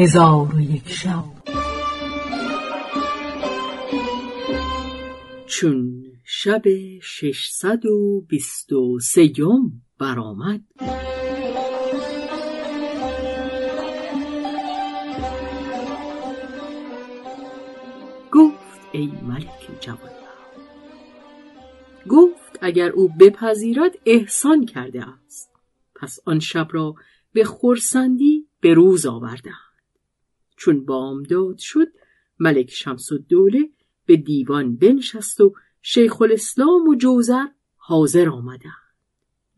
هزار و یک شب. چون شب ششصد و بیست و سیم برآمد گفت ای ملک جوان گفت اگر او بپذیرد احسان کرده است. پس آن شب را به خورسندی به روز آوردند چون بامداد شد ملک شمس الدوله به دیوان بنشست و شیخ الاسلام و جوزر حاضر آمدند.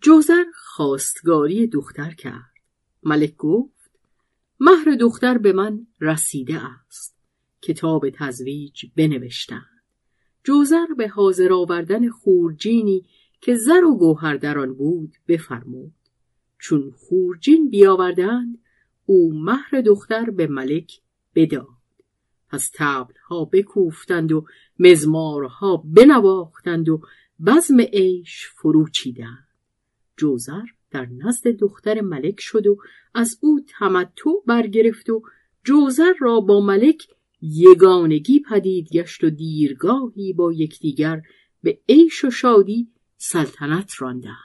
جوزر خواستگاری دختر کرد. ملک گفت مهر دختر به من رسیده است. کتاب تزویج بنوشتند. جوزر به حاضر آوردن خورجینی که زر و گوهر در آن بود بفرمود. چون خورجین بیاوردند او مهر دختر به ملک بداد. پس تبلها بکوفتند و مزمارها بنواختند و بزم عیش فرو چیدند. جوزر در نزد دختر ملک شد و از او تمتع برگرفت و جوزر را با ملک یگانگی پدید گشت و دیرگاهی با یکدیگر به عیش و شادی سلطنت راندند.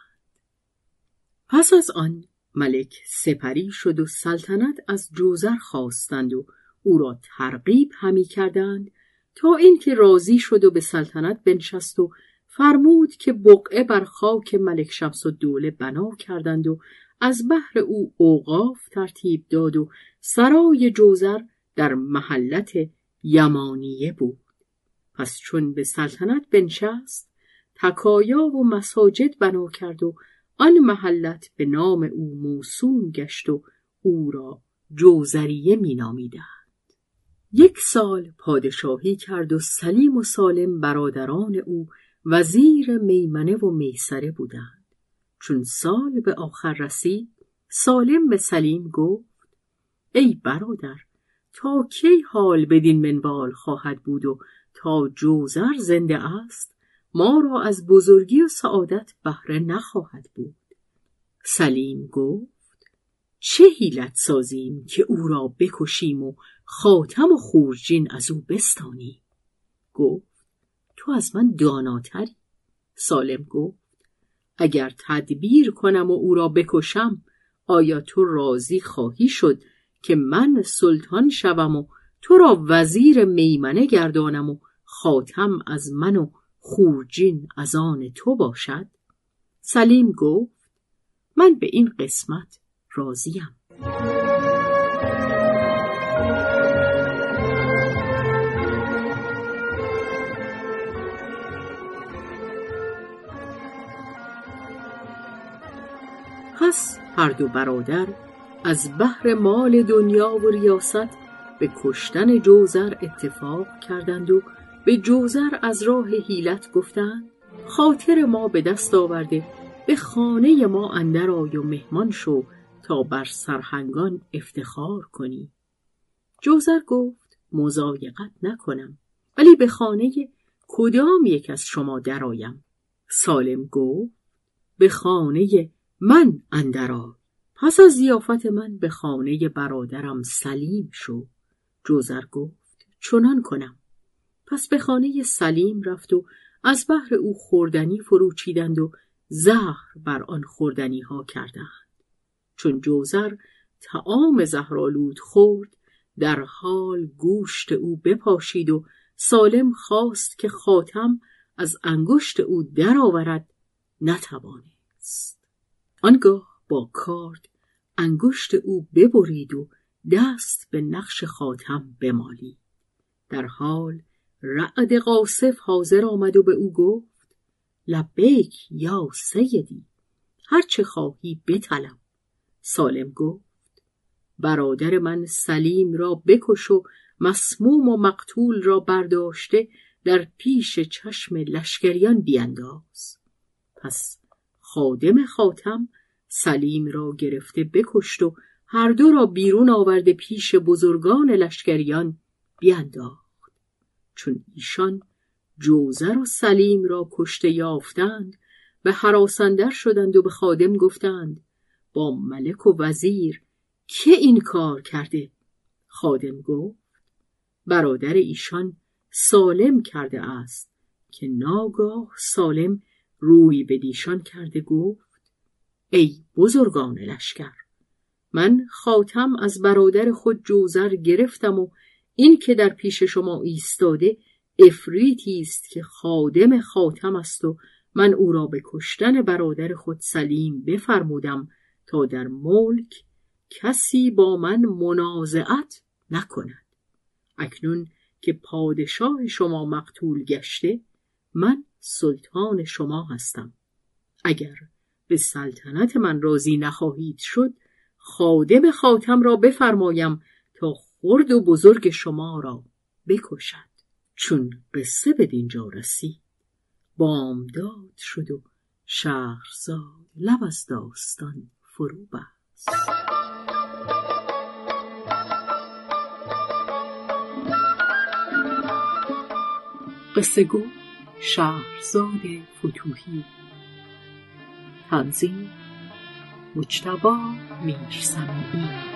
پس از آن ملک سپری شد و سلطنت از جوزر خواستند و او را ترغیب همی کردند تا اینکه راضی شد و به سلطنت بنشست و فرمود که بقعه بر خاک ملک شمس دوله بنا کردند و از بحر او اوقاف ترتیب داد و سرای جوزر در محلت یمانیه بود. پس چون به سلطنت بنشست تکایا و مساجد بنا کرد و آن محلت به نام او موسوم گشت و او را جوزریه مینامیدند یک سال پادشاهی کرد و سلیم و سالم برادران او وزیر میمنه و میسره بودند. چون سال به آخر رسید سالم به سلیم گفت ای برادر تا کی حال بدین منوال خواهد بود و تا جوزر زنده است؟ ما را از بزرگی و سعادت بهره نخواهد بود. سلیم گفت چه حیلت سازیم که او را بکشیم و خاتم و خورجین از او بستانیم؟ گفت تو از من داناتری. سالم گفت اگر تدبیر کنم و او را بکشم آیا تو راضی خواهی شد که من سلطان شوم و تو را وزیر میمنه گردانم و خاتم از من و خورجین از آن تو باشد؟ سلیم گفت من به این قسمت راضیم. پس هر دو برادر از بحر مال دنیا و ریاست به کشتن جوزر اتفاق کردند و به جوزر از راه حیلت گفتند خاطر ما به دست آورده به خانه ما اندر آی و مهمان شو تا بر سرهنگان افتخار کنی. جوزر گفت مزایقت نکنم ولی به خانه کدام یک از شما درآیم سالم گفت به خانه من اندر پس از زیافت من به خانه برادرم سلیم شو. جوزر گفت چنان کنم. پس به خانه سلیم رفت و از بحر او خوردنی فرو چیدند و زهر بر آن خوردنی ها کردند. چون جوزر تعام زهرالود خورد در حال گوشت او بپاشید و سالم خواست که خاتم از انگشت او درآورد نتوانست. آنگاه با کارد انگشت او ببرید و دست به نقش خاتم بمالید. در حال رعد قاصف حاضر آمد و به او گفت لبیک یا سیدی هر چه خواهی بطلب. سالم گفت برادر من سلیم را بکش و مسموم و مقتول را برداشته در پیش چشم لشکریان بینداز. پس خادم خاتم سلیم را گرفته بکشت و هر دو را بیرون آورده پیش بزرگان لشکریان بینداخت چون ایشان جوزر و سلیم را کشته یافتند به حراسندر شدند و به خادم گفتند با ملک و وزیر که این کار کرده؟ خادم گفت برادر ایشان سالم کرده است که ناگاه سالم روی به دیشان کرده گفت ای بزرگان لشکر من خاتم از برادر خود جوزر گرفتم و این که در پیش شما ایستاده افریتی است که خادم خاتم است و من او را به کشتن برادر خود سلیم بفرمودم تا در ملک کسی با من منازعت نکند. اکنون که پادشاه شما مقتول گشته من سلطان شما هستم. اگر به سلطنت من راضی نخواهید شد خادم خاتم را بفرمایم تا خرد و بزرگ شما را بکشد. چون قصه به دینجا رسید بامداد شد و شهرزاد لب از داستان فرو بست. قصه گو شهرزاد فتوهی تنظیم مجتبا میرسمی